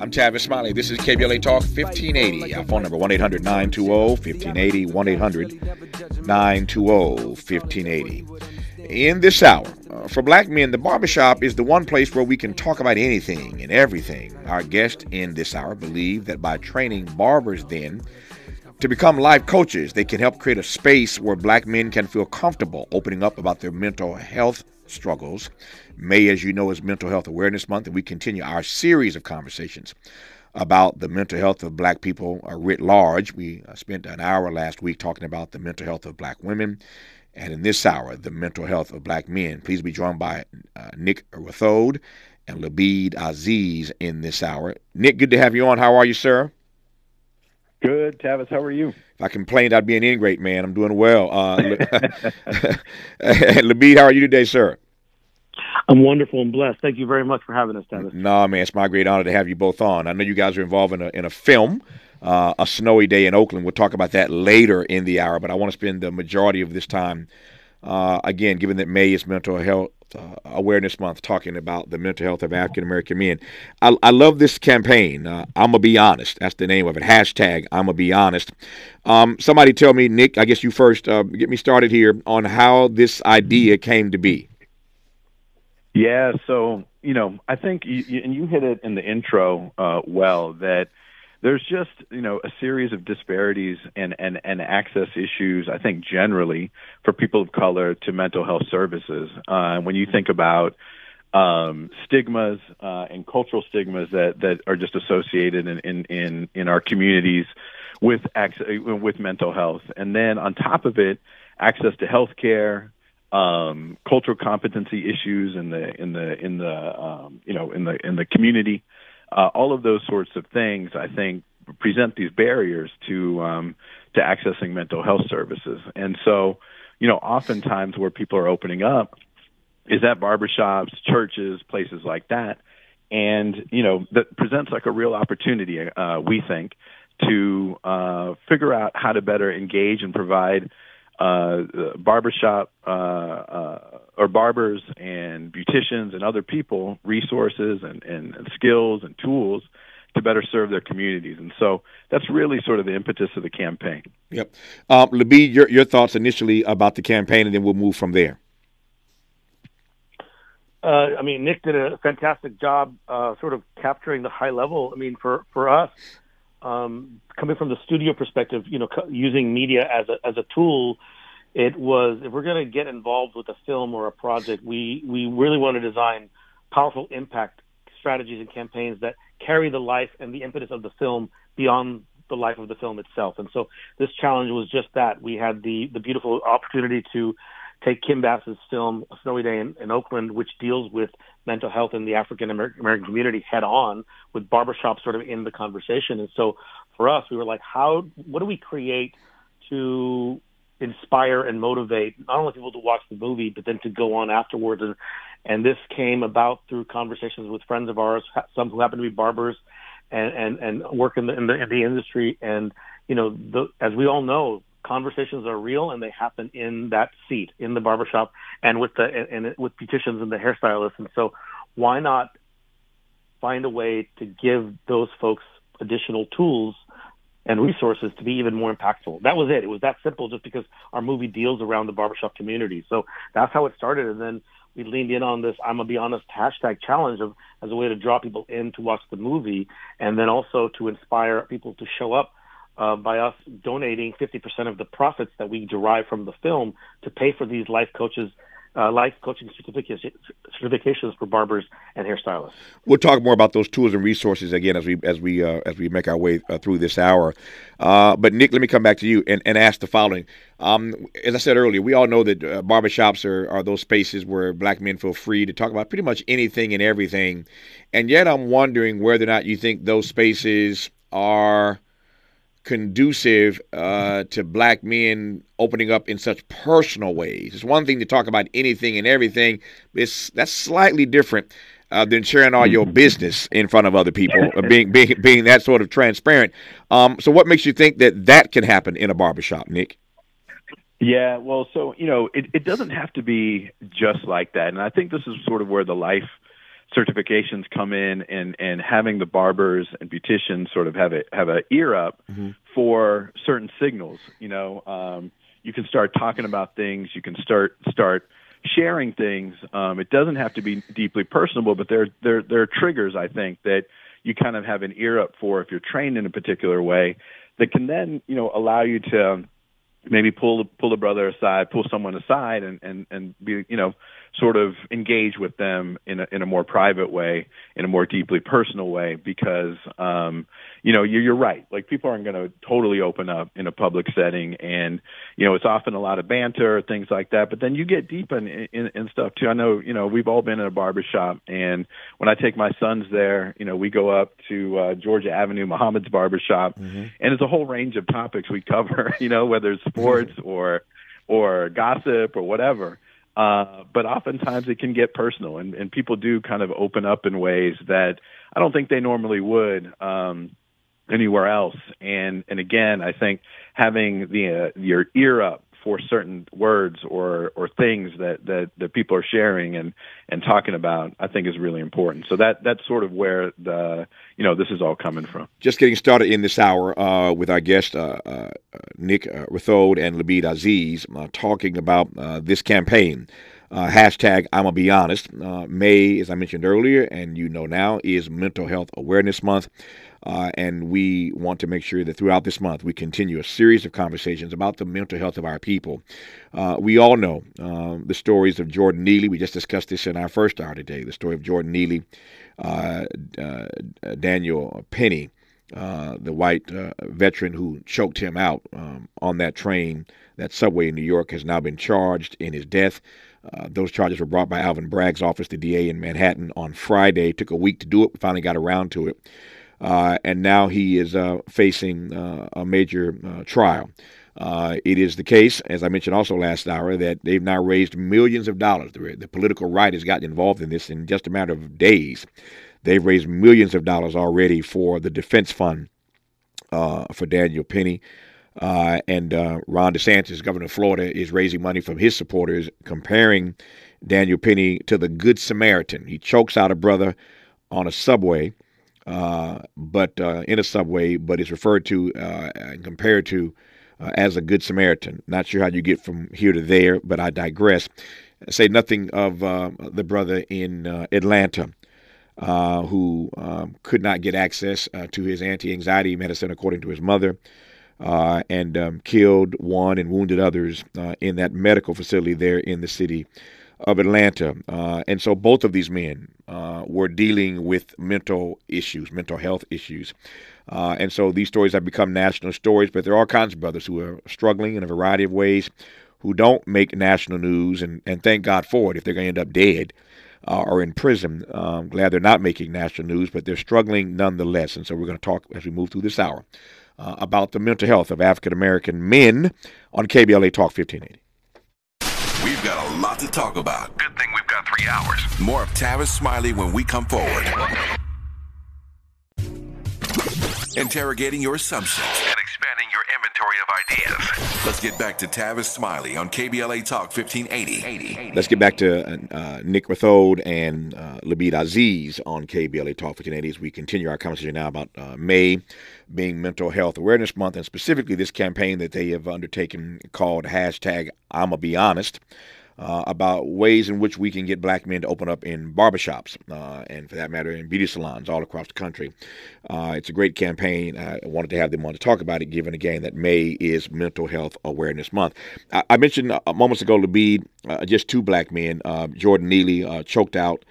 I'm Tavis Smiley. This is KBLA Talk 1580. Our phone number 1 800 920 1580. 1 800 920 1580. In this hour, uh, for black men, the barbershop is the one place where we can talk about anything and everything. Our guests in this hour believe that by training barbers, then, to become life coaches, they can help create a space where black men can feel comfortable opening up about their mental health struggles. May, as you know, is Mental Health Awareness Month, and we continue our series of conversations about the mental health of black people writ large. We uh, spent an hour last week talking about the mental health of black women, and in this hour, the mental health of black men. Please be joined by uh, Nick Rathod and Labid Aziz in this hour. Nick, good to have you on. How are you, sir? Good, Tavis. How are you? If I complained, I'd be an ingrate, man. I'm doing well. Uh, Labid, how are you today, sir? I'm wonderful and blessed. Thank you very much for having us, Tavis. No, man, it's my great honor to have you both on. I know you guys are involved in a, in a film, uh, A Snowy Day in Oakland. We'll talk about that later in the hour, but I want to spend the majority of this time, uh, again, given that May is Mental Health uh, Awareness Month, talking about the mental health of African American men. I, I, love this campaign. Uh, I'm gonna be honest. That's the name of it. Hashtag I'm gonna be honest. Um, somebody tell me, Nick. I guess you first. Uh, get me started here on how this idea came to be. Yeah. So you know, I think you, and you hit it in the intro uh, well that there's just you know a series of disparities and and and access issues. I think generally for people of color to mental health services. Uh, when you think about um, stigmas uh, and cultural stigmas that that are just associated in in in, in our communities with access, with mental health, and then on top of it, access to health care, um, cultural competency issues in the in the in the um, you know in the in the community uh, all of those sorts of things, I think, present these barriers to um, to accessing mental health services. And so, you know, oftentimes where people are opening up is at barbershops, churches, places like that. And, you know, that presents like a real opportunity, uh, we think, to uh, figure out how to better engage and provide uh, barbershop uh, uh, or barbers and beauticians and other people resources and, and, and skills and tools to better serve their communities. And so that's really sort of the impetus of the campaign. Yep. Um, Labid, your, your thoughts initially about the campaign, and then we'll move from there. Uh, I mean, Nick did a fantastic job uh, sort of capturing the high level. I mean, for, for us, um, coming from the studio perspective, you know, using media as a as a tool, it was if we're going to get involved with a film or a project, we we really want to design powerful impact strategies and campaigns that carry the life and the impetus of the film beyond the life of the film itself. And so this challenge was just that. We had the the beautiful opportunity to take Kim Bass's film A Snowy Day in, in Oakland, which deals with mental health in the African American community head on, with barbershop sort of in the conversation. And so for us, we were like, how, what do we create to inspire and motivate not only people to watch the movie, but then to go on afterwards. And, and this came about through conversations with friends of ours, some who happen to be barbers and, and, and work in the, in the, in the industry. And, you know, the, as we all know, conversations are real and they happen in that seat in the barbershop and with the and, with beauticians and the hairstylists and so why not find a way to give those folks additional tools and resources to be even more impactful. That was it. It was that simple just because our movie deals around the barbershop community. So that's how it started and then we leaned in on this I'm gonna be honest hashtag challenge of as a way to draw people in to watch the movie and then also to inspire people to show up uh, by us donating 50% of the profits that we derive from the film to pay for these life coaches uh, life coaching certifications for barbers and hairstylists. We'll talk more about those tools and resources again as we as we uh, as we make our way uh, through this hour. Uh, but Nick, let me come back to you and, and ask the following. Um, as I said earlier, we all know that uh, barbershops are, are those spaces where black men feel free to talk about pretty much anything and everything. And yet, I'm wondering whether or not you think those spaces are conducive uh, to black men opening up in such personal ways. It's one thing to talk about anything and everything. It's that's slightly different uh, than sharing all your mm-hmm. business in front of other people, uh, being being being that sort of transparent. Um, so, what makes you think that that can happen in a barbershop, Nick? Yeah, well, so you know, it, it doesn't have to be just like that, and I think this is sort of where the life certifications come in and and having the barbers and beauticians sort of have a have a ear up mm-hmm. for certain signals you know um you can start talking about things you can start start sharing things um it doesn't have to be deeply personable but there there there are triggers i think that you kind of have an ear up for if you're trained in a particular way that can then you know allow you to maybe pull pull a brother aside, pull someone aside, and and and be you know sort of engage with them in a in a more private way, in a more deeply personal way, because um, you know you're, you're right. Like people aren't going to totally open up in a public setting, and you know it's often a lot of banter, things like that. But then you get deep in, in in stuff too. I know you know we've all been in a barber shop, and when I take my sons there, you know we go up to uh, Georgia Avenue, Muhammad's barber shop, mm-hmm. and it's a whole range of topics we cover. You know whether it's sports or or gossip or whatever uh, but oftentimes it can get personal, and, and people do kind of open up in ways that I don't think they normally would um, anywhere else. And and again, I think having the uh, your ear up for certain words or or things that that that people are sharing and and talking about i think is really important. So that that's sort of where the you know this is all coming from. Just getting started in this hour uh, with our guest uh, uh, nick uh, Rathod and labid aziz uh, talking about uh, this campaign. Hashtag i'm gonna be honest. May as i mentioned earlier and you know now is mental health awareness month uh, and we want to make sure that throughout this month we continue a series of conversations about the mental health of our people. Uh, we all know uh, the stories of Jordan Neely. We just discussed this in our first hour today the story of Jordan Neely, uh, uh, Daniel Penny. Uh, the white veteran who choked him out um, on that train, that subway in New York, has now been charged in his death. Uh, those charges were brought by Alvin Bragg's office, the DA in Manhattan, on Friday. It took a week to do it. We finally got around to it. Uh, and now he is uh, facing uh, a major uh, trial. Uh, it is the case, as I mentioned also last hour, that they've now raised millions of dollars. The, the, political right has gotten involved in this in just a matter of days. They've raised millions of dollars already for the defense fund for Daniel Penny. and Ron DeSantis, governor of Florida, is raising money from his supporters, comparing Daniel Penny to the Good Samaritan. He chokes out a brother on a subway uh, but uh, in a subway, but is referred to uh, and compared to uh, as a good Samaritan. Not sure how you get from here to there, but I digress. say nothing of uh, the brother in Atlanta. who um, could not get access to his anti-anxiety medicine, according to his mother, and um, killed one and wounded others in that medical facility there in the city of Atlanta. Uh, and so both of these men uh, were dealing with mental issues, mental health issues. Uh, and so these stories have become national stories, but there are all kinds of brothers who are struggling in a variety of ways who don't make national news, and, and thank God for it if they're going to end up dead. Uh, or in prison. Um, glad they're not making national news, but they're struggling nonetheless. And so we're going to talk as we move through this hour uh, about the mental health of African American men on KBLA Talk 1580. We've got a lot to talk about. Good thing we've got three hours. More of Tavis Smiley when we come forward. Interrogating your assumptions and expanding your inventory of ideas. Let's get back to Tavis Smiley on KBLA Talk 1580. Let's get back to uh, Nick Rathod and uh, Labid Aziz on KBLA Talk 1580 as we continue our conversation now about uh, May being Mental Health Awareness Month, and specifically this campaign that they have undertaken called hashtag I'ma Be Honest. Uh, about ways in which we can get black men to open up in barbershops uh, and, for that matter, in beauty salons all across the country. Uh, it's a great campaign. I wanted to have them on to talk about it, given again that May is Mental Health Awareness Month. I, I mentioned uh, moments ago, Labid, uh, just two black men, uh, Jordan Neely, choked out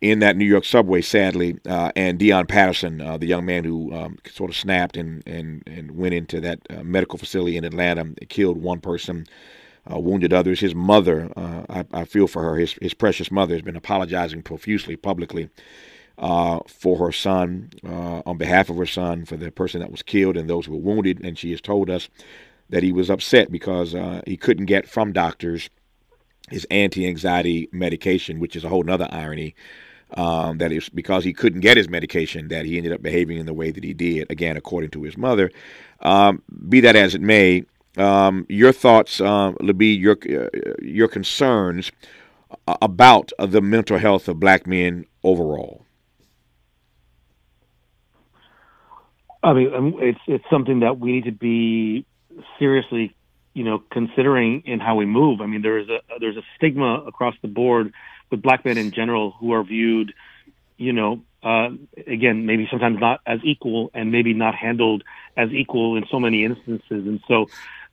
in that New York subway, sadly, uh, and Deion Patterson, uh, the young man who um, sort of snapped and, and, and went into that uh, medical facility in Atlanta, killed one person, uh, wounded others. His mother, uh, I, I, feel for her, his, his precious mother, has been apologizing profusely, publicly. Uh, for her son, on behalf of her son, for the person that was killed and those who were wounded. And she has told us that he was upset because he couldn't get from doctors his anti anxiety medication, which is a whole other irony um, that it's because he couldn't get his medication that he ended up behaving in the way that he did, again, according to his mother. Um, be that as it may, um, your thoughts, um, your, uh, your concerns about the mental health of black men overall? I mean, um, it's it's something that we need to be seriously, you know, considering in how we move. I mean, there is a there's a stigma across the board with black men in general who are viewed, you know, uh, again, maybe sometimes not as equal and maybe not handled as equal in so many instances. And so,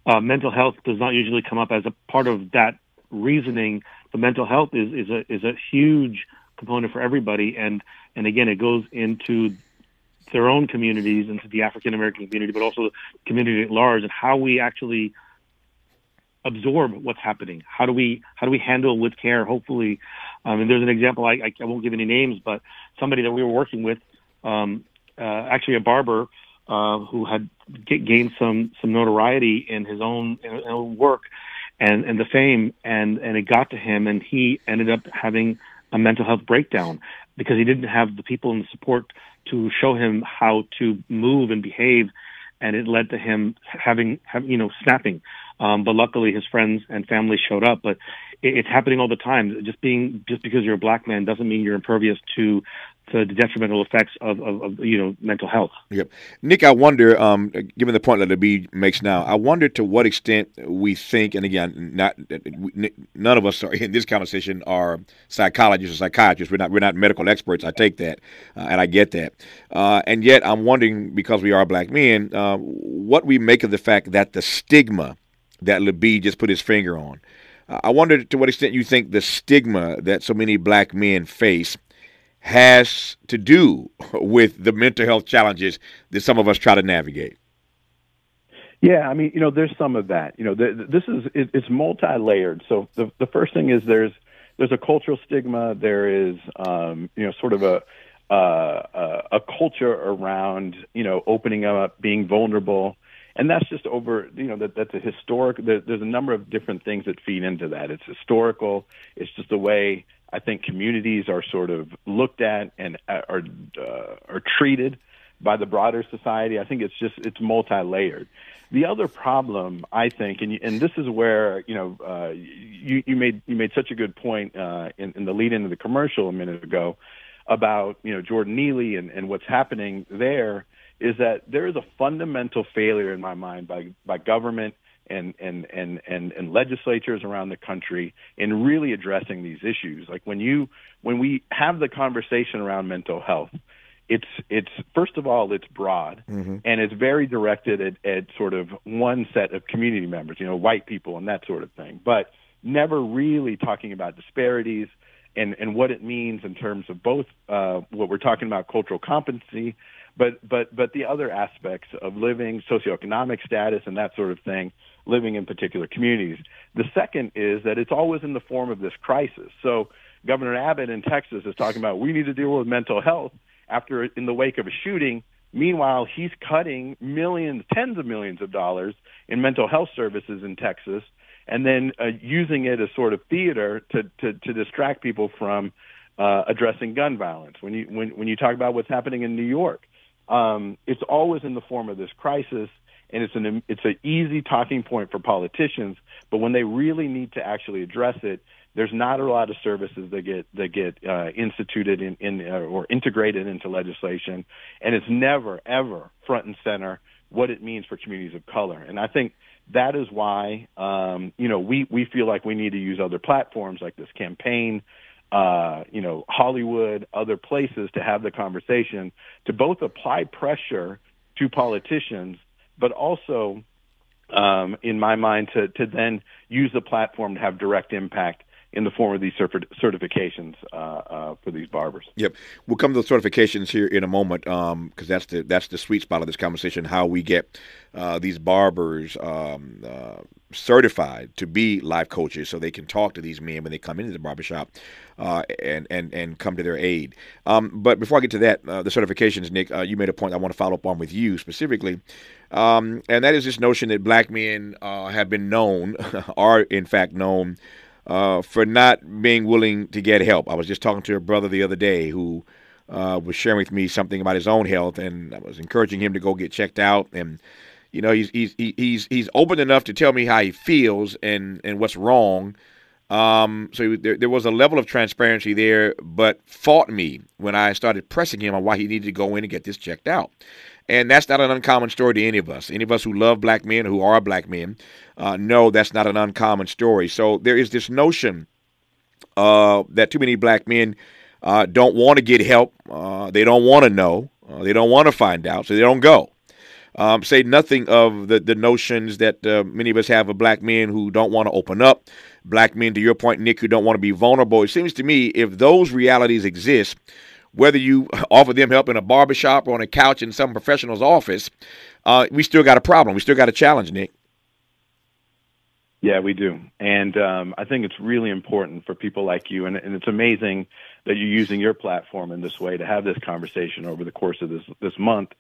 uh, mental health does not usually come up as a part of that reasoning. The mental health is is a is a huge component for everybody, and and again, it goes into their own communities, into the African American community, but also the community at large, and how we actually absorb what's happening. How do we how do we handle with care? Hopefully, um, and there's an example. I, I won't give any names, but somebody that we were working with, um, uh, actually a barber uh, who had get, gained some some notoriety in his own, in his own work and and the fame, and and it got to him, and he ended up having a mental health breakdown because he didn't have the people and the support to show him how to move and behave, and it led to him having, having you know, snapping. Um, but luckily, his friends and family showed up. But it's happening all the time. Just being just because you're a black man doesn't mean you're impervious to to the detrimental effects of, of, of, you know mental health. Yep, Nick. I wonder, um, given the point that the B makes now, I wonder to what extent we think, and again, not none of us are in this conversation are psychologists or psychiatrists. We're not we're not medical experts. I take that, uh, and I get that. Uh, and yet, I'm wondering because we are black men, uh, what we make of the fact that the stigma that Labid just put his finger on. I wonder to what extent you think the stigma that so many black men face has to do with the mental health challenges that some of us try to navigate. Yeah, I mean, you know, there's some of that. You know, the, this is it, it's multi-layered. So the the first thing is there's there's a cultural stigma. There is um, you know sort of a uh, a culture around you know opening up, being vulnerable, and that's just over you know that that's a historic. There, there's a number of different things that feed into that. It's historical. It's just the way I think communities are sort of looked at and uh, are uh, are treated by the broader society. I think it's just it's multi-layered. The other problem, I think, and and this is where you know uh, you you made you made such a good point uh, in, in the lead into the commercial a minute ago about you know Jordan Neely and, and what's happening there is that there is a fundamental failure in my mind by by government and, and, and, and, and legislatures around the country in really addressing these issues. Like when you, when we have the conversation around mental health, it's, it's, first of all, it's broad mm-hmm. and it's very directed at, at sort of one set of community members, you know, white people and that sort of thing, but never really talking about disparities and, and what it means in terms of both, uh, what we're talking about cultural competency, but but but the other aspects of living, socioeconomic status, and that sort of thing, living in particular communities. The second is that it's always in the form of this crisis. So Governor Abbott in Texas is talking about we need to deal with mental health after in the wake of a shooting. Meanwhile, he's cutting millions, tens of millions of dollars in mental health services in Texas, and then uh, using it as sort of theater to to, to distract people from uh, addressing gun violence. When you when when you talk about what's happening in New York, um, it's always in the form of this crisis, and it's an it's an easy talking point for politicians. But when they really need to actually address it, there's not a lot of services that get that get uh, instituted in, in uh, or integrated into legislation, and it's never ever front and center what it means for communities of color. And I think that is why um, you know we we feel like we need to use other platforms like this campaign uh, you know, Hollywood, other places to have the conversation to both apply pressure to politicians, but also, um, in my mind, to, to then use the platform to have direct impact in the form of these certifications uh, uh, for these barbers. Yep, we'll come to the certifications here in a moment because um, that's the that's the sweet spot of this conversation. How we get uh, these barbers um, uh, certified to be life coaches, so they can talk to these men when they come into the barbershop uh, and and and come to their aid. Um, but before I get to that, uh, the certifications, Nick, you made a point I want to follow up on with you specifically. Um, and that is this notion that black men have been known, are in fact known, uh, for not being willing to get help. I was just talking to a brother the other day who uh, was sharing with me something about his own health, and I was encouraging him to go get checked out. And you know, he's he's he's he's open enough to tell me how he feels and and what's wrong. Um, so there, there was a level of transparency there, but fought me when I started pressing him on why he needed to go in and get this checked out. And that's not an uncommon story to any of us. Any of us who love black men, who are black men, uh, know that's not an uncommon story. So there is this notion uh, that too many black men uh, don't want to get help. Uh, they don't want to know. Uh, they don't want to find out, so they don't go. Um, say nothing of the, the notions that uh, many of us have of black men who don't want to open up, black men, to your point, Nick, who don't want to be vulnerable. It seems to me if those realities exist, whether you offer them help in a barbershop or on a couch in some professional's office, uh, we still got a problem. We still got a challenge, Nick. Yeah, we do. And um, I think it's really important for people like you, and, and, it's amazing that you're using your platform in this way to have this conversation over the course of this, this month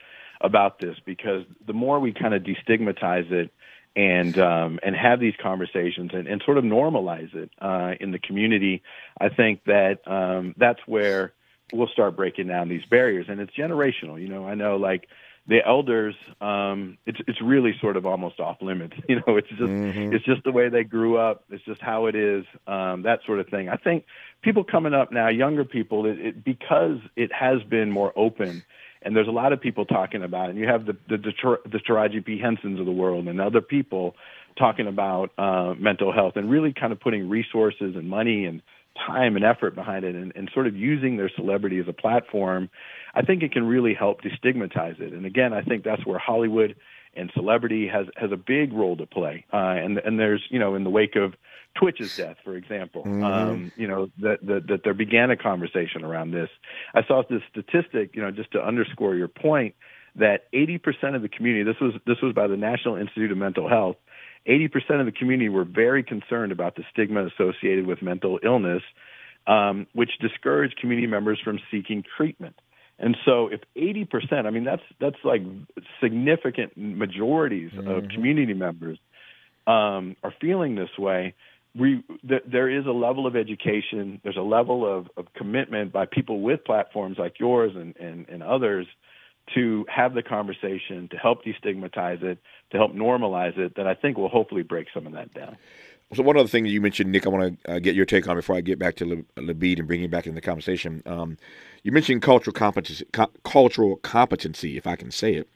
about this, because the more we kind of destigmatize it and um, and have these conversations and, and sort of normalize it uh, in the community, I think that um, that's where we'll start breaking down these barriers. And it's generational. You know, I know like the elders, um, it's it's really sort of almost off limits. You know, it's just mm-hmm. it's just the way they grew up. It's just how it is. Um, that sort of thing. I think people coming up now, younger people, it, it, because it has been more open, and there's a lot of people talking about it. And you have the the, the, Taraji P Hensons of the world and other people talking about uh, mental health and really kind of putting resources and money and time and effort behind it and, and sort of using their celebrity as a platform, I think it can really help destigmatize it. And again, I think that's where Hollywood and celebrity has has a big role to play. Uh, and and there's you know in the wake of Twitch's death, for example, mm-hmm. um, you know that, that that there began a conversation around this. I saw this statistic, you know, just to underscore your point, that 80% of the community. This was this was by the National Institute of Mental Health. 80% of the community were very concerned about the stigma associated with mental illness, um, which discouraged community members from seeking treatment. And so, if 80%, I mean, that's that's like significant majorities mm-hmm. of community members um, are feeling this way. We, th- there is a level of education, there's a level of, of commitment by people with platforms like yours and, and, and others to have the conversation, to help destigmatize it, to help normalize it, that I think will hopefully break some of that down. So one other thing you mentioned, Nick, I want to uh, get your take on before I get back to Le- Labid and bring you back in the conversation. Um, you mentioned cultural competency, co- cultural competency, if I can say it.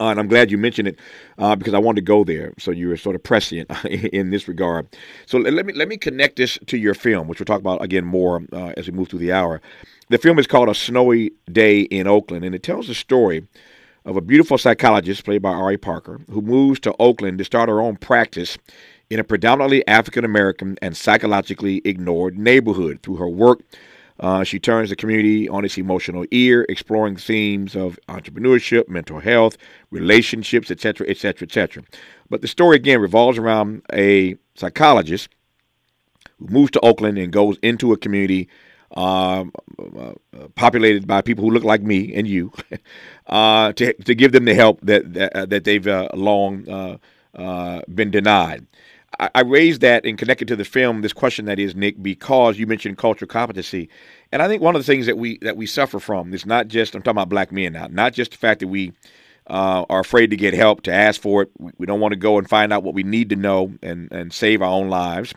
Uh, and I'm glad you mentioned it uh, because I wanted to go there. So you were sort of prescient in this regard. So let me let me connect this to your film, which we'll talk about again more uh, as we move through the hour. The film is called A Snowy Day in Oakland, and it tells the story of a beautiful psychologist played by Ari Parker who moves to Oakland to start her own practice in a predominantly African American and psychologically ignored neighborhood. Through her work, uh, she turns the community on its emotional ear, exploring themes of entrepreneurship, mental health, relationships, etc., etc., etc. But the story again revolves around a psychologist who moves to Oakland and goes into a community uh, populated by people who look like me and you, uh, to to give them the help that that, uh, that they've uh, long been denied. I, I raised that and connected to the film this question that is Nick because you mentioned cultural competency, and I think one of the things that we that we suffer from is not just I'm talking about black men now, not just the fact that we uh, are afraid to get help, to ask for it. We, don't want to go and find out what we need to know and, and save our own lives.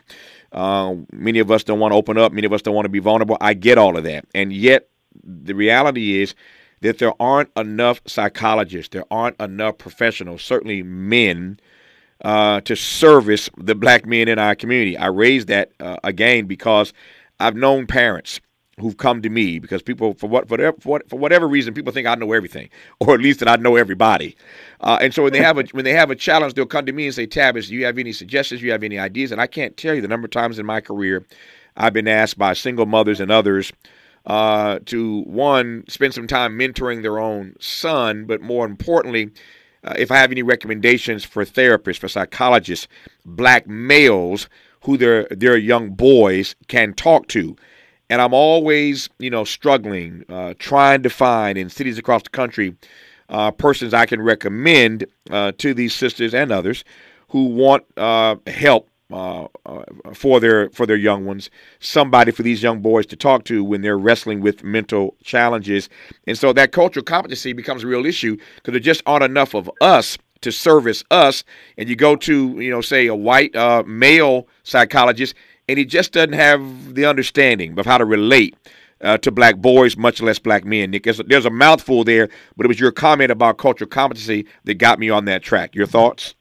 Uh, many of us don't want to open up. Many of us don't want to be vulnerable. I get all of that. And yet, the reality is that there aren't enough psychologists, there aren't enough professionals, certainly men, uh, to service the black men in our community. I raise that uh, again because I've known parents who've come to me because people for what for whatever, for whatever reason people think I know everything or at least that I know everybody. Uh, and so when they have a when they have a challenge, they'll come to me and say, "Tavis, do you have any suggestions? Do you have any ideas?" And I can't tell you the number of times in my career I've been asked by single mothers and others uh, to one spend some time mentoring their own son, but more importantly, uh, if I have any recommendations for therapists, for psychologists, black males who their their young boys can talk to. And I'm always, you know, struggling, uh, trying to find in cities across the country uh, persons I can recommend uh, to these sisters and others who want uh, help uh, uh, for their for their young ones, somebody for these young boys to talk to when they're wrestling with mental challenges, and so that cultural competency becomes a real issue because there just aren't enough of us to service us. And you go to you know say a white uh, male psychologist, and he just doesn't have the understanding of how to relate uh, to black boys, much less black men. Nick, there's a, there's a mouthful there, but it was your comment about cultural competency that got me on that track. Your thoughts?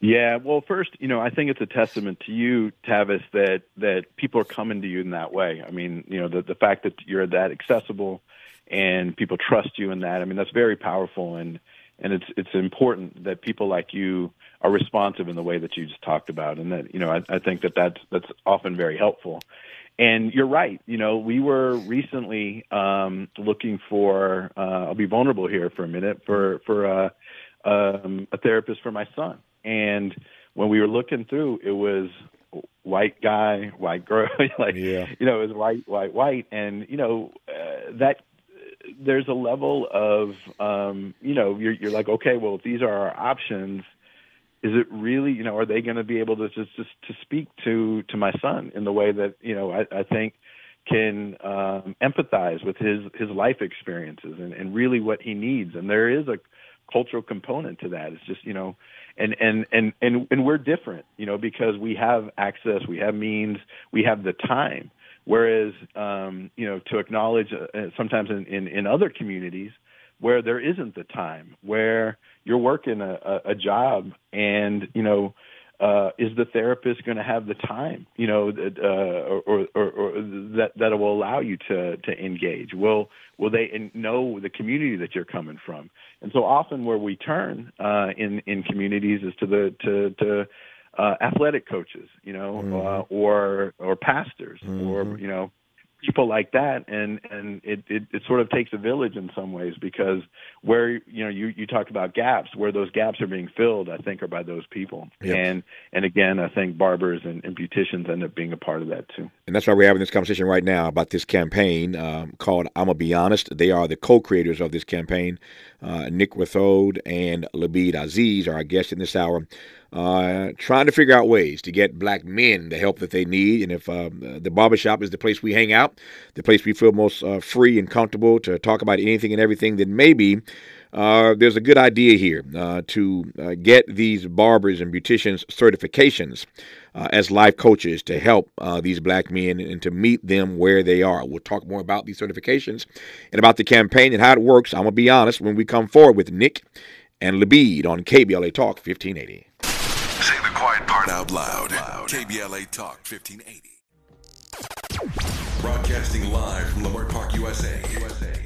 Yeah, well, first, you know, I think it's a testament to you, Tavis, that that people are coming to you in that way. I mean, you know, the the fact that you're that accessible and people trust you in that. I mean, that's very powerful, and and it's it's important that people like you are responsive in the way that you just talked about, and that you know, I, I think that that's that's often very helpful. And you're right. You know, we were recently um, looking for. Uh, I'll be vulnerable here for a minute for for uh, um, a therapist for my son and when we were looking through, it was white guy, white girl, like yeah. you know, it was white, white, white, and you know uh, that there's a level of um, you know you're you're like okay, well if these are our options, is it really you know are they going to be able to just, just to speak to to my son in the way that you know I, I think can um, empathize with his his life experiences and, and really what he needs, and there is a cultural component to that. It's just you know and and and and and we're different, you know, because we have access, we have means, we have the time. Whereas, um, you know, to acknowledge uh, sometimes in, in in other communities where there isn't the time, where you're working a, a, a job, and you know, uh, is the therapist going to have the time, you know, uh, or, or, or that that will allow you to to engage? Will will they know the community that you're coming from? And so often where we turn uh, in in communities is to the to to uh, athletic coaches, you know, mm-hmm. uh, or or pastors, mm-hmm. or you know, people like that and and it, it it sort of takes a village in some ways because where you know you you talked about gaps where those gaps are being filled i think are by those people. Yep. and and again i think barbers and, and beauticians end up being a part of that too. And that's why we're having this conversation right now about this campaign um, called i'm gonna be honest. They are the co-creators of this campaign. Uh, nick rathod and labid aziz are our guests in this hour uh, trying to figure out ways to get black men the help that they need. And if uh, the barbershop is the place we hang out, the place we feel most uh, free and comfortable to talk about anything and everything, then maybe uh, there's a good idea here uh, to uh, get these barbers and beauticians certifications as life coaches to help these black men and to meet them where they are. We'll talk more about these certifications and about the campaign and how it works. I'm going to be honest when we come forward with Nick and Labid on KBLA Talk 1580 out loud. KBLA Talk 1580. Broadcasting live from Leimert Park, USA.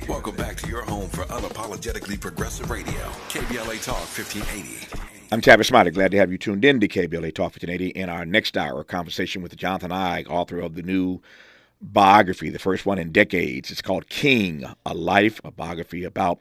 Welcome back to your home for unapologetically progressive radio. KBLA Talk 1580. I'm Tavis Smiley. Glad to have you tuned in to KBLA Talk 1580 in our next hour conversation with Jonathan Eig, author of the new biography, the first one in decades. It's called King, A Life, a biography about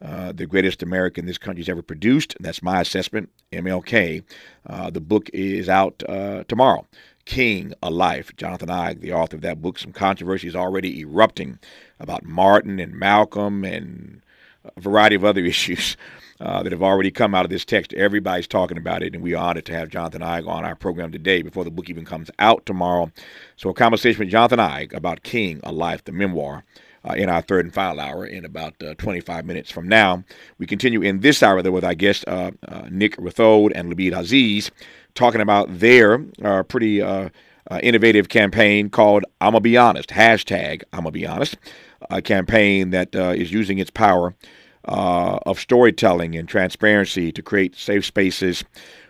uh, the greatest American this country's ever produced. That's my assessment, MLK. Uh, the book is out uh, tomorrow. King, A Life. Jonathan Eig, the author of that book. Some controversy is already erupting about Martin and Malcolm and a variety of other issues uh, that have already come out of this text. Everybody's talking about it, and we are honored to have Jonathan Eig on our program today before the book even comes out tomorrow. So, a conversation with Jonathan Eig about King, A Life, the memoir uh, in our third and final hour in about uh, 25 minutes from now. We continue in this hour, though, with our guest, uh, uh Nick Rathod and Labid Aziz, talking about their uh, pretty innovative campaign called I'm going to be honest, hashtag I'm going to be honest, a campaign that is using its power of storytelling and transparency to create safe spaces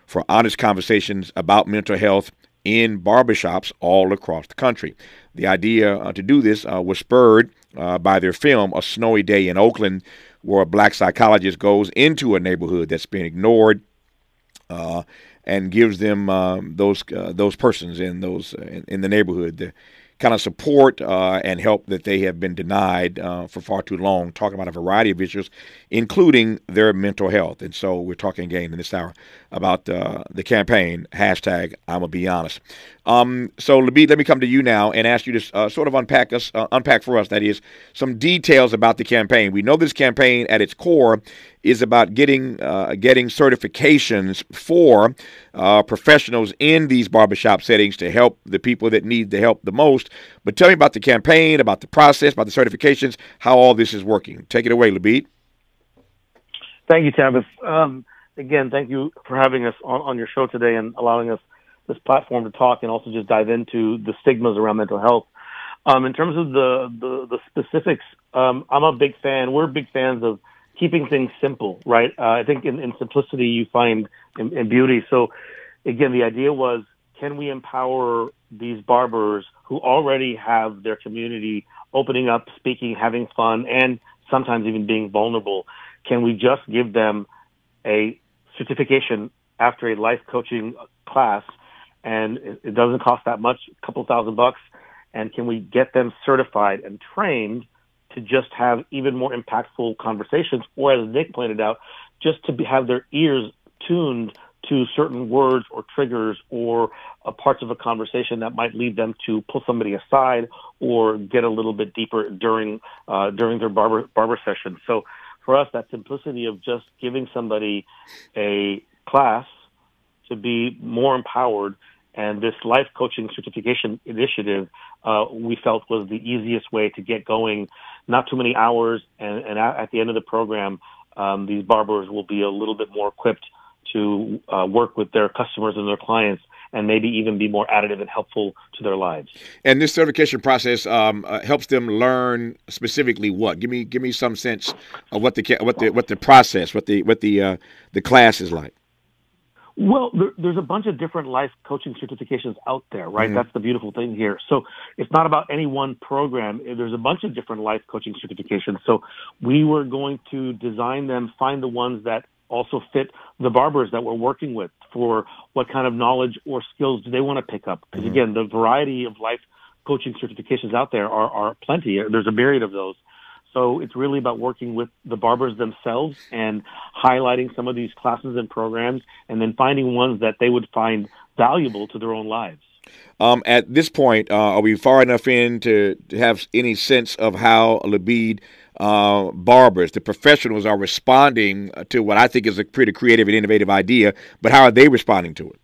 for honest conversations about mental health in barbershops all across the country. The idea uh, to do this uh, was spurred uh, by their film, A Snowy Day in Oakland, where a black psychologist goes into a neighborhood that's been ignored uh, and gives them um, those uh, those persons in those in, in the neighborhood the kind of support uh, and help that they have been denied uh, for far too long, talking about a variety of issues, including their mental health. And so we're talking again in this hour about uh, the campaign, hashtag I'm to be honest. Um, so Labid, let me come to you now and ask you to uh, sort of unpack us, uh, unpack for us, that is, some details about the campaign. We know this campaign at its core is about getting uh, getting certifications for uh, professionals in these barbershop settings to help the people that need the help the most. But tell me about the campaign, about the process, about the certifications, how all this is working. Take it away, Labid. Thank you, Tavis. Um, again, thank you for having us on, on your show today and allowing us this platform to talk and also just dive into the stigmas around mental health. Um, in terms of the the, the specifics, um, I'm a big fan. We're big fans of keeping things simple, right? Uh, I think in, in, simplicity you find in, in beauty. So, again, the idea was, can we empower these barbers who already have their community opening up, speaking, having fun, and sometimes even being vulnerable? Can we just give them a certification after a life coaching class, and it doesn't cost that much, a couple thousand bucks, and can we get them certified and trained to just have even more impactful conversations, or as Nick pointed out, just to be, have their ears tuned to certain words or triggers or uh, parts of a conversation that might lead them to pull somebody aside or get a little bit deeper during uh, during their barber barber session. So for us, that simplicity of just giving somebody a class to be more empowered and this life coaching certification initiative, uh, we felt was the easiest way to get going. Not too many hours, and, and at the end of the program, um, these barbers will be a little bit more equipped to uh, work with their customers and their clients and maybe even be more additive and helpful to their lives. And this certification process um, uh, helps them learn specifically what? Give me give me some sense of what the what the what the process, what the what the uh, the class is like. Well, there, there's a bunch of different life coaching certifications out there, right? Mm-hmm. That's the beautiful thing here. So it's not about any one program. There's a bunch of different life coaching certifications. So we were going to design them, find the ones that also fit the barbers that we're working with for what kind of knowledge or skills do they want to pick up. Because mm-hmm. again, the variety of life coaching certifications out there are, are plenty. There's a myriad of those. So it's really about working with the barbers themselves and highlighting some of these classes and programs and then finding ones that they would find valuable to their own lives. Um, at this point, uh, are we far enough in to, to have any sense of how Labid uh, barbers, the professionals, are responding to what I think is a pretty creative and innovative idea, but how are they responding to it?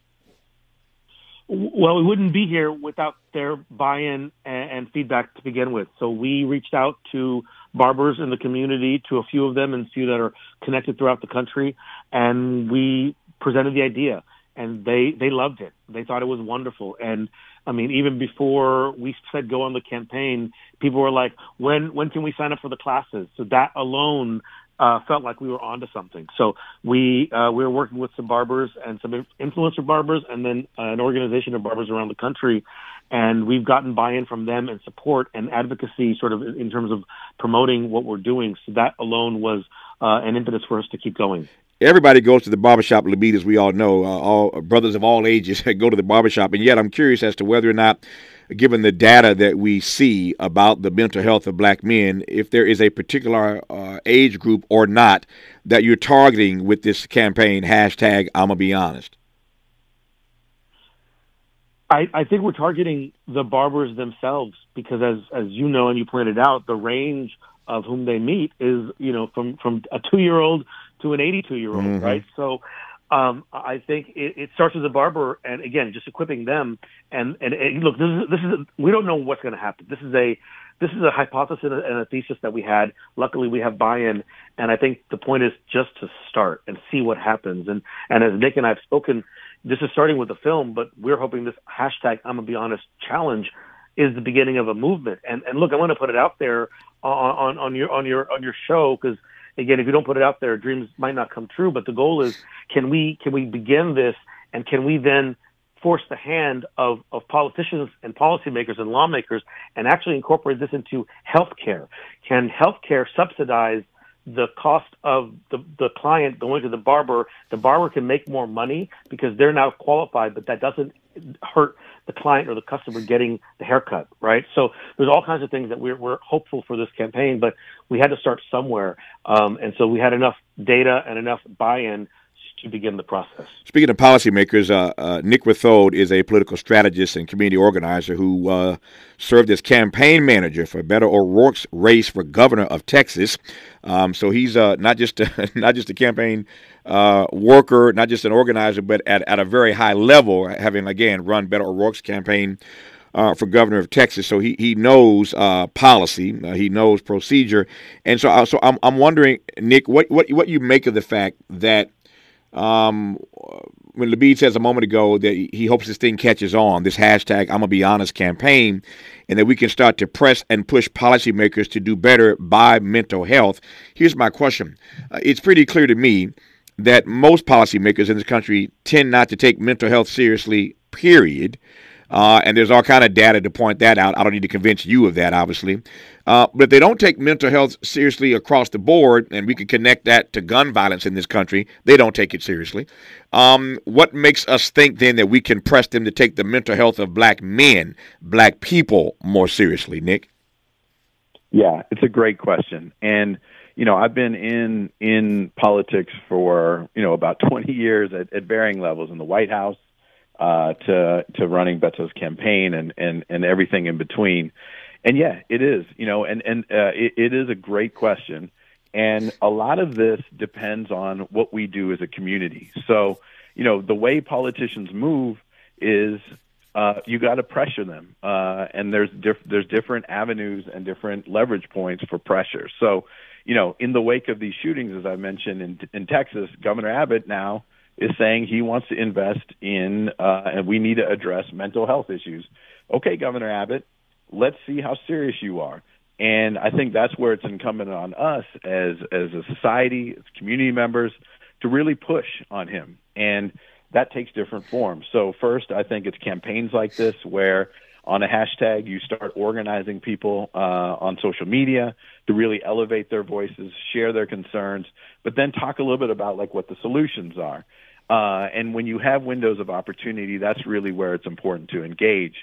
Well, we wouldn't be here without their buy-in and, and feedback to begin with. So we reached out to barbers in the community, to a few of them and few that are connected throughout the country, and we presented the idea, and they they loved it. They thought it was wonderful, and I mean, even before we said go on the campaign, people were like, "When when can we sign up for the classes?" So that alone uh, felt like we were onto something. So we uh, we were working with some barbers and some influencer barbers, and then uh, an organization of barbers around the country, and we've gotten buy-in from them and support and advocacy, sort of in terms of promoting what we're doing. So that alone was uh, an impetus for us to keep going. Everybody goes to the barbershop, Labid, as we all know. Uh, all brothers of all ages go to the barbershop, and yet I'm curious as to whether or not given the data that we see about the mental health of black men, if there is a particular uh, age group or not that you're targeting with this campaign, hashtag I'ma be honest? I, I think we're targeting the barbers themselves because as as you know and you pointed out, the range of whom they meet is, you know, from, from a two year old to an 82 year old, mm-hmm. right? So um, I think it, it starts with the barber, and again, just equipping them. And and, and look, this is this is a, we don't know what's going to happen. This is a this is a hypothesis and a thesis that we had. Luckily, we have buy-in, and I think the point is just to start and see what happens. And and as Nick and I have spoken, this is starting with the film, but we're hoping this hashtag I'm gonna be honest challenge is the beginning of a movement. And and look, I want to put it out there on on, on your on your on your show because again, if you don't put it out there, dreams might not come true. But the goal is, can we can we begin this, and can we then force the hand of, of politicians and policymakers and lawmakers and actually incorporate this into healthcare? Can healthcare subsidize the cost of the, the client going to the barber? The barber can make more money because they're now qualified, but that doesn't hurt the client or the customer getting the haircut, right? So there's all kinds of things that we're, we're hopeful for this campaign, but we had to start somewhere. Um, and so we had enough data and enough buy-in to begin the process. Speaking of policymakers, uh, uh, Nick Rathod is a political strategist and community organizer who uh, served as campaign manager for Beto O'Rourke's race for governor of Texas. Um, so he's uh, not just a, not just a campaign uh, worker, not just an organizer, but at, at a very high level, having again run Beto O'Rourke's campaign. Uh, for governor of Texas, so he he knows uh, policy, uh, he knows procedure, and so uh, so I'm I'm wondering, Nick, what what what you make of the fact that Um, when Labid says a moment ago that he hopes this thing catches on, this hashtag I'm gonna be honest campaign, and that we can start to press and push policymakers to do better by mental health. Here's my question: uh, It's pretty clear to me that most policymakers in this country tend not to take mental health seriously. Period. Uh, and there's all kind of data to point that out. I don't need to convince you of that, obviously. Uh, but if they don't take mental health seriously across the board, and we can connect that to gun violence in this country, they don't take it seriously. Um, what makes us think then that we can press them to take the mental health of black men, black people, more seriously, Nick? Yeah, it's a great question, and you know I've been in in politics for you know about 20 years at, at varying levels in the White House uh, to to running Beto's campaign and and and everything in between. And yeah, it is. You know, and and uh, it, it is a great question, and a lot of this depends on what we do as a community. So, you know, the way politicians move is uh, you got to pressure them, uh, and there's diff- there's different avenues and different leverage points for pressure. So, you know, in the wake of these shootings, as I mentioned in in Texas, Governor Abbott now is saying he wants to invest in, uh, and we need to address mental health issues. Okay, Governor Abbott, let's see how serious you are. And I think that's where it's incumbent on us as as a society, as community members, to really push on him. And that takes different forms. So first, I think it's campaigns like this where on a hashtag you start organizing people uh, on social media to really elevate their voices, share their concerns, but then talk a little bit about like what the solutions are. Uh, and when you have windows of opportunity, that's really where it's important to engage.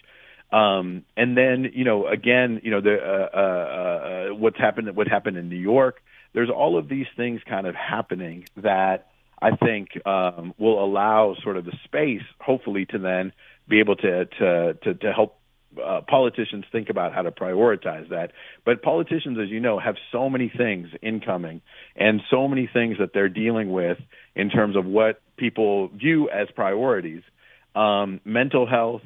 Um, and then, you know, again, you know, the, uh, uh, uh, what's happened, what happened in New York, there's all of these things kind of happening that I think, um, will allow sort of the space, hopefully, to then be able to, to, to, to help uh, politicians think about how to prioritize that. But politicians, as you know, have so many things incoming and so many things that they're dealing with in terms of what people view as priorities. Um, mental health,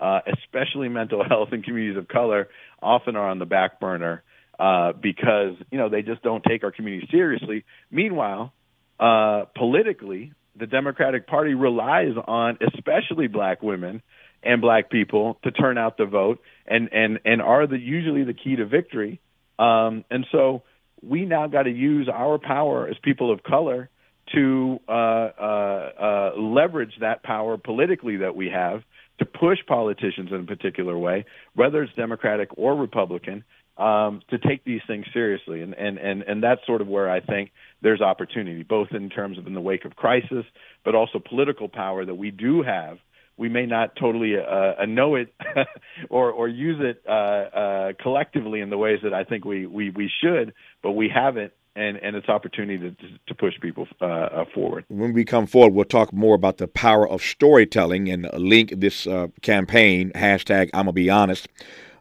uh, especially mental health in communities of color, often are on the back burner uh, because you know they just don't take our community seriously. Meanwhile, uh, politically, the Democratic Party relies on especially black women and black people to turn out the vote and and and are the usually the key to victory. Um, and so we now got to use our power as people of color to uh, uh, uh, leverage that power politically that we have to push politicians in a particular way, whether it's Democratic or Republican, um, to take these things seriously. And, and, and, and that's sort of where I think there's opportunity, both in terms of in the wake of crisis, but also political power that we do have. We may not totally uh, uh know it or, or use it uh, uh, collectively in the ways that I think we, we, we should, but we have it and, and its opportunity to, to push people uh, uh, forward. When we come forward, we'll talk more about the power of storytelling and link this uh, campaign, hashtag I'm to be honest,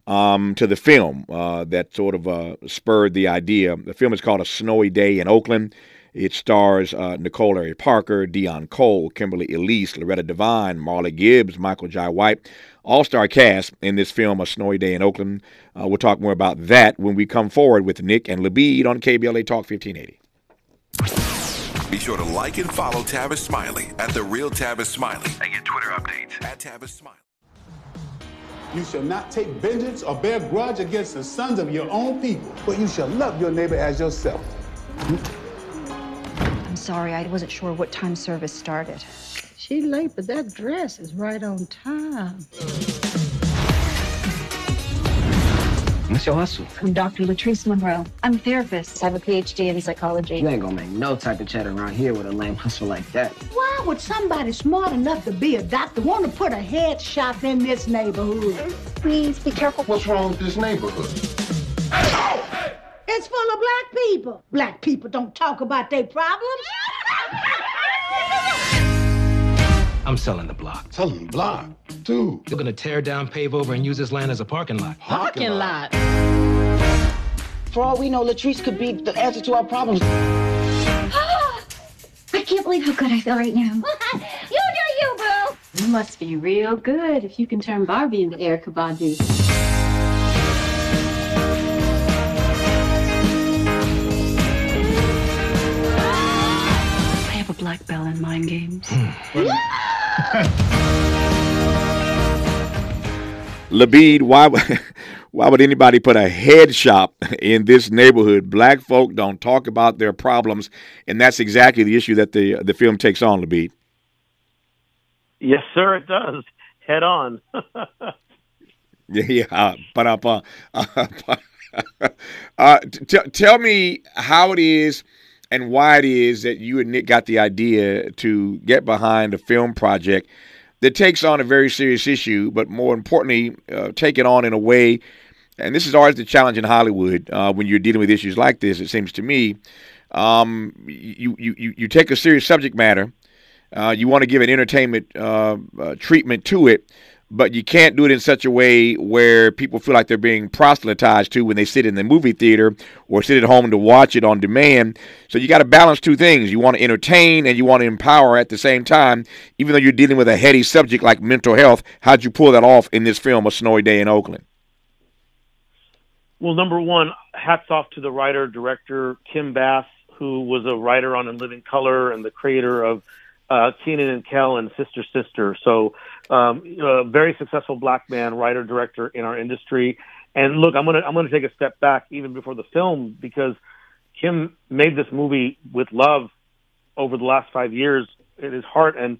um, to the film uh, that sort of uh, spurred the idea. The film is called A Snowy Day in Oakland. It stars uh, Nicole Ari Parker, Deon Cole, Kimberly Elise, Loretta Devine, Marla Gibbs, Michael Jai White. All star cast in this film, A Snowy Day in Oakland. Uh, we'll talk more about that when we come forward with Nick and Labid on KBLA Talk 1580. Be sure to like and follow Tavis Smiley at The Real Tavis Smiley and get Twitter updates at Tavis Smiley. You shall not take vengeance or bear grudge against the sons of your own people, but you shall love your neighbor as yourself sorry. I wasn't sure what time service started. She late, but that dress is right on time. What's your hustle? I'm Dr. Latrice Monroe. I'm a therapist. I have a PhD in psychology. You ain't gonna make no type of chat around here with a lame hustle like that. Why would somebody smart enough to be a doctor want to put a head shop in this neighborhood? Please be careful. What's wrong with this neighborhood? It's full of black people. Black people don't talk about their problems. I'm selling the block. Selling the block? Dude. You're gonna tear down, pave over, and use this land as a parking lot. Parking, lot. For all we know, Latrice could be the answer to our problems. I can't believe how good I feel right now. you do you, boo. You must be real good if you can turn Barbie into Erykah Badu. Black Bell and mind games? Labid, why why would anybody put a head shop in this neighborhood? Black folk don't talk about their problems, and that's exactly the issue that the the film takes on, Labid. Yes, sir, it does. Head on. yeah, but uh, uh, t- tell me how it is and why it is that you and Nick got the idea to get behind a film project that takes on a very serious issue, but more importantly, uh, take it on in a way. And this is always the challenge in Hollywood uh, when you're dealing with issues like this. It seems to me, um, you, you you take a serious subject matter, uh, you want to give an entertainment uh, uh, treatment to it, but you can't do it in such a way where people feel like they're being proselytized to when they sit in the movie theater or sit at home to watch it on demand. So you got to balance two things. You want to entertain and you want to empower at the same time, even though you're dealing with a heady subject like mental health. How'd you pull that off in this film, A Snowy Day in Oakland? Well, number one, hats off to the writer, director, Kim Bass, who was a writer on In Living Color and the creator of uh, Kenan and Kel and Sister Sister. So um, a very successful black man, writer, director in our industry. And look, I'm gonna I'm gonna take a step back even before the film because Kim made this movie with love over the last five years in his heart, and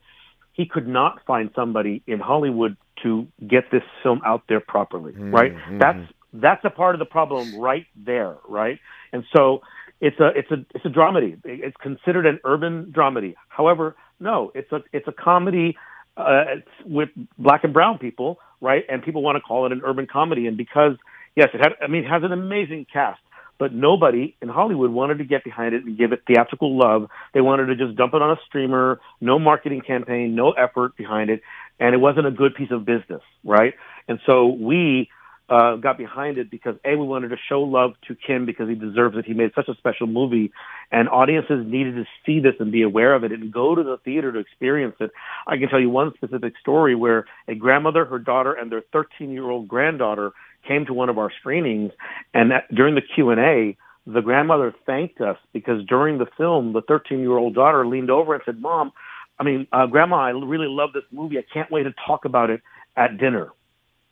he could not find somebody in Hollywood to get this film out there properly. Mm-hmm. Right? That's that's a part of the problem right there. Right? And so it's a it's a it's a dramedy. It's considered an urban dramedy. However, no, it's a it's a comedy uh, with black and brown people, right? And people want to call it an urban comedy. And because, yes, it had, I mean, it has an amazing cast, but nobody in Hollywood wanted to get behind it and give it theatrical love. They wanted to just dump it on a streamer, no marketing campaign, no effort behind it. And it wasn't a good piece of business, right? And so we, uh, got behind it because a we wanted to show love to Kim because he deserves it. He made such a special movie, and audiences needed to see this and be aware of it and go to the theater to experience it. I can tell you one specific story where a grandmother, her daughter, and their 13 year old granddaughter came to one of our screenings, and during the Q and A. The grandmother thanked us because during the film, the 13 year old daughter leaned over and said, Mom, I mean, uh, Grandma, I really love this movie. I can't wait to talk about it at dinner.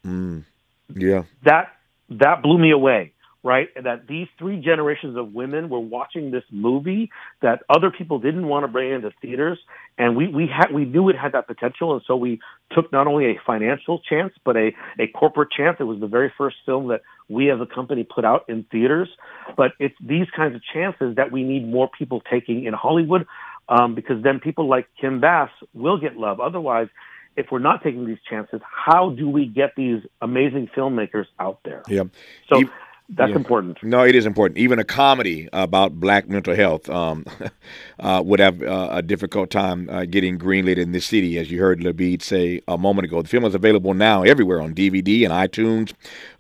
Mm. Yeah. That that blew me away, right? That these three generations of women were watching this movie that other people didn't want to bring into theaters, and we we had we knew it had that potential, and so we took not only a financial chance but a a corporate chance. It was the very first film that we as a company put out in theaters, but it's these kinds of chances that we need more people taking in Hollywood. Um, because then people like Kim Bass will get love. Otherwise, if we're not taking these chances, how do we get these amazing filmmakers out there? Yeah. So that's yeah. important. No, it is important. Even a comedy about black mental health um, uh, would have uh, a difficult time uh, getting greenlit in this city, as you heard Labid say a moment ago. The film is available now everywhere on DVD and iTunes,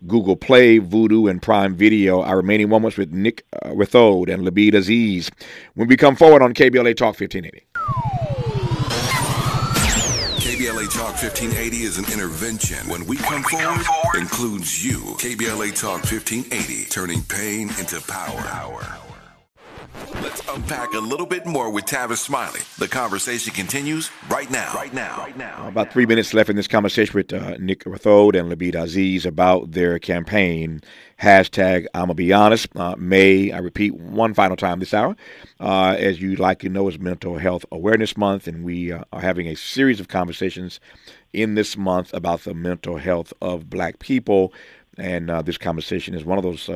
Google Play, Vudu, and Prime Video. Our remaining moments with Nick uh, Rathod and Labid Aziz when we come forward on KBLA Talk 1580. 1580 is an intervention. When we come, when we forward, forward, includes you. KBLA Talk 1580, turning pain into power. power. Unpack a little bit more with Tavis Smiley. The conversation continues right now. Right now. Right now. About three minutes left in this conversation with uh, Nick Rathod and Labid Aziz about their campaign. Hashtag I'ma be honest. Uh, May, I repeat one final time this hour. Uh, as you likely know, is Mental Health Awareness Month, and we uh, are having a series of conversations in this month about the mental health of black people. And uh, this conversation is one of those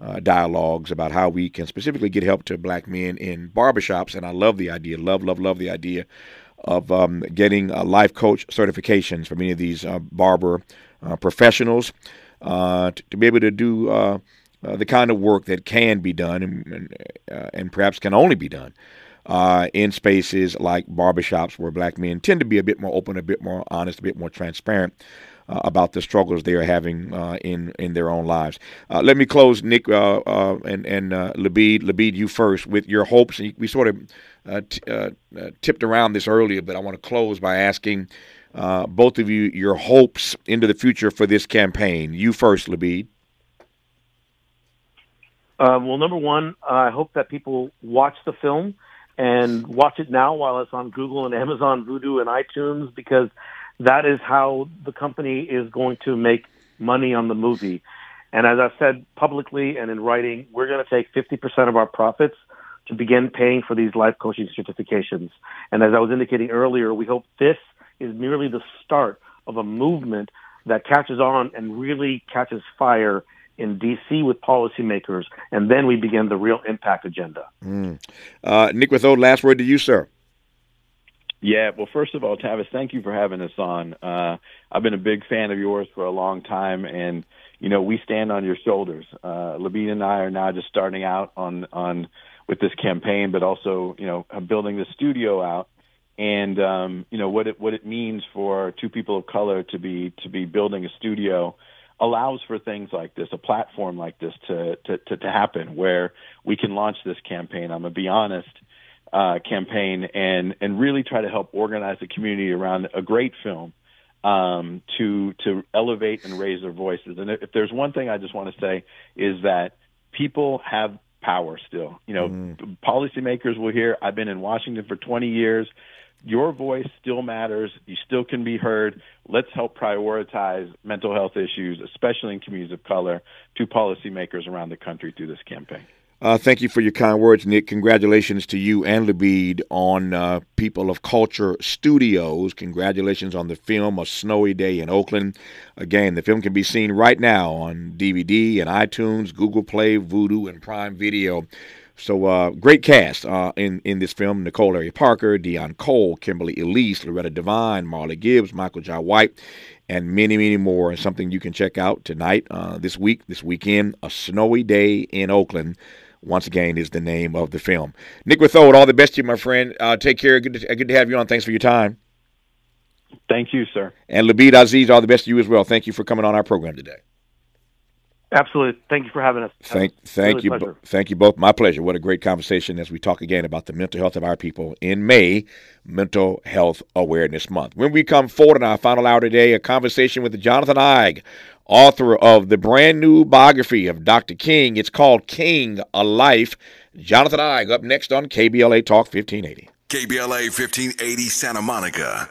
uh, dialogues about how we can specifically get help to black men in barbershops. And I love the idea, love, love, love the idea of um, getting uh, life coach certifications for many of these uh, barber uh, professionals uh, to, to, be able to do uh, the kind of work that can be done and, and, and perhaps can only be done. in spaces like barbershops where black men tend to be a bit more open, a bit more honest, a bit more transparent about the struggles they are having uh, in in their own lives. Uh, let me close, Nick uh, uh, and and uh, Labid. Labid, you first with your hopes. We sort of t- tipped around this earlier, but I want to close by asking both of you your hopes into the future for this campaign. You first, Labid. well, number one, I hope that people watch the film and watch it now while it's on Google and Amazon, Vudu, and iTunes because that is how the company is going to make money on the movie. And as I've said publicly and in writing, we're going to take 50% of our profits to begin paying for these life coaching certifications. And as I was indicating earlier, we hope this is merely the start of a movement that catches on and really catches fire in D.C. with policymakers, and then we begin the real impact agenda. Mm. Uh, Nick Rathod, last word to you, sir. Yeah, well, first of all, Tavis, thank you for having us on. Uh, I've been a big fan of yours for a long time, and you know we stand on your shoulders. Uh, and I are now just starting out on on with this campaign, but also you know building the studio out, and um, you know what it what it means for two people of color to be to be building a studio allows for things like this, a platform like this to to to, to happen, where we can launch this campaign. I'm gonna be honest. Uh, campaign and and really try to help organize the community around a great film um, to to elevate and raise their voices. And if there's one thing I just want to say is that people have power still. You know, mm. policymakers will hear. I've been in Washington for 20 years. Your voice still matters. You still can be heard. Let's help prioritize mental health issues, especially in communities of color, to policymakers around the country through this campaign. Uh, thank you for your kind words, Nick. Congratulations to you and Labid on uh, People of Culture Studios. Congratulations on the film A Snowy Day in Oakland. Again, the film can be seen right now on DVD and iTunes, Google Play, Vudu, and Prime Video. So uh, great cast uh, in in this film: Nicole Ari Parker, Deon Cole, Kimberly Elise, Loretta Devine, Marla Gibbs, Michael Jai White, and many, many more. And something you can check out tonight, uh, this week, this weekend: A Snowy Day in Oakland once again, is the name of the film. Nick Rathod, all the best to you, my friend. Uh, take care. Good to, good to have you on. Thanks for your time. Thank you, sir. And Labid Aziz, all the best to you as well. Thank you for coming on our program today. Absolutely. Thank you for having us. Thank, thank really you, bo- thank you both. My pleasure. What a great conversation as we talk again about the mental health of our people in May, Mental Health Awareness Month. When we come forward in our final hour today, a conversation with Jonathan Eig, author of the brand new biography of Dr. King. It's called King: A Life. Jonathan Eig up next on KBLA Talk 1580. KBLA 1580 Santa Monica.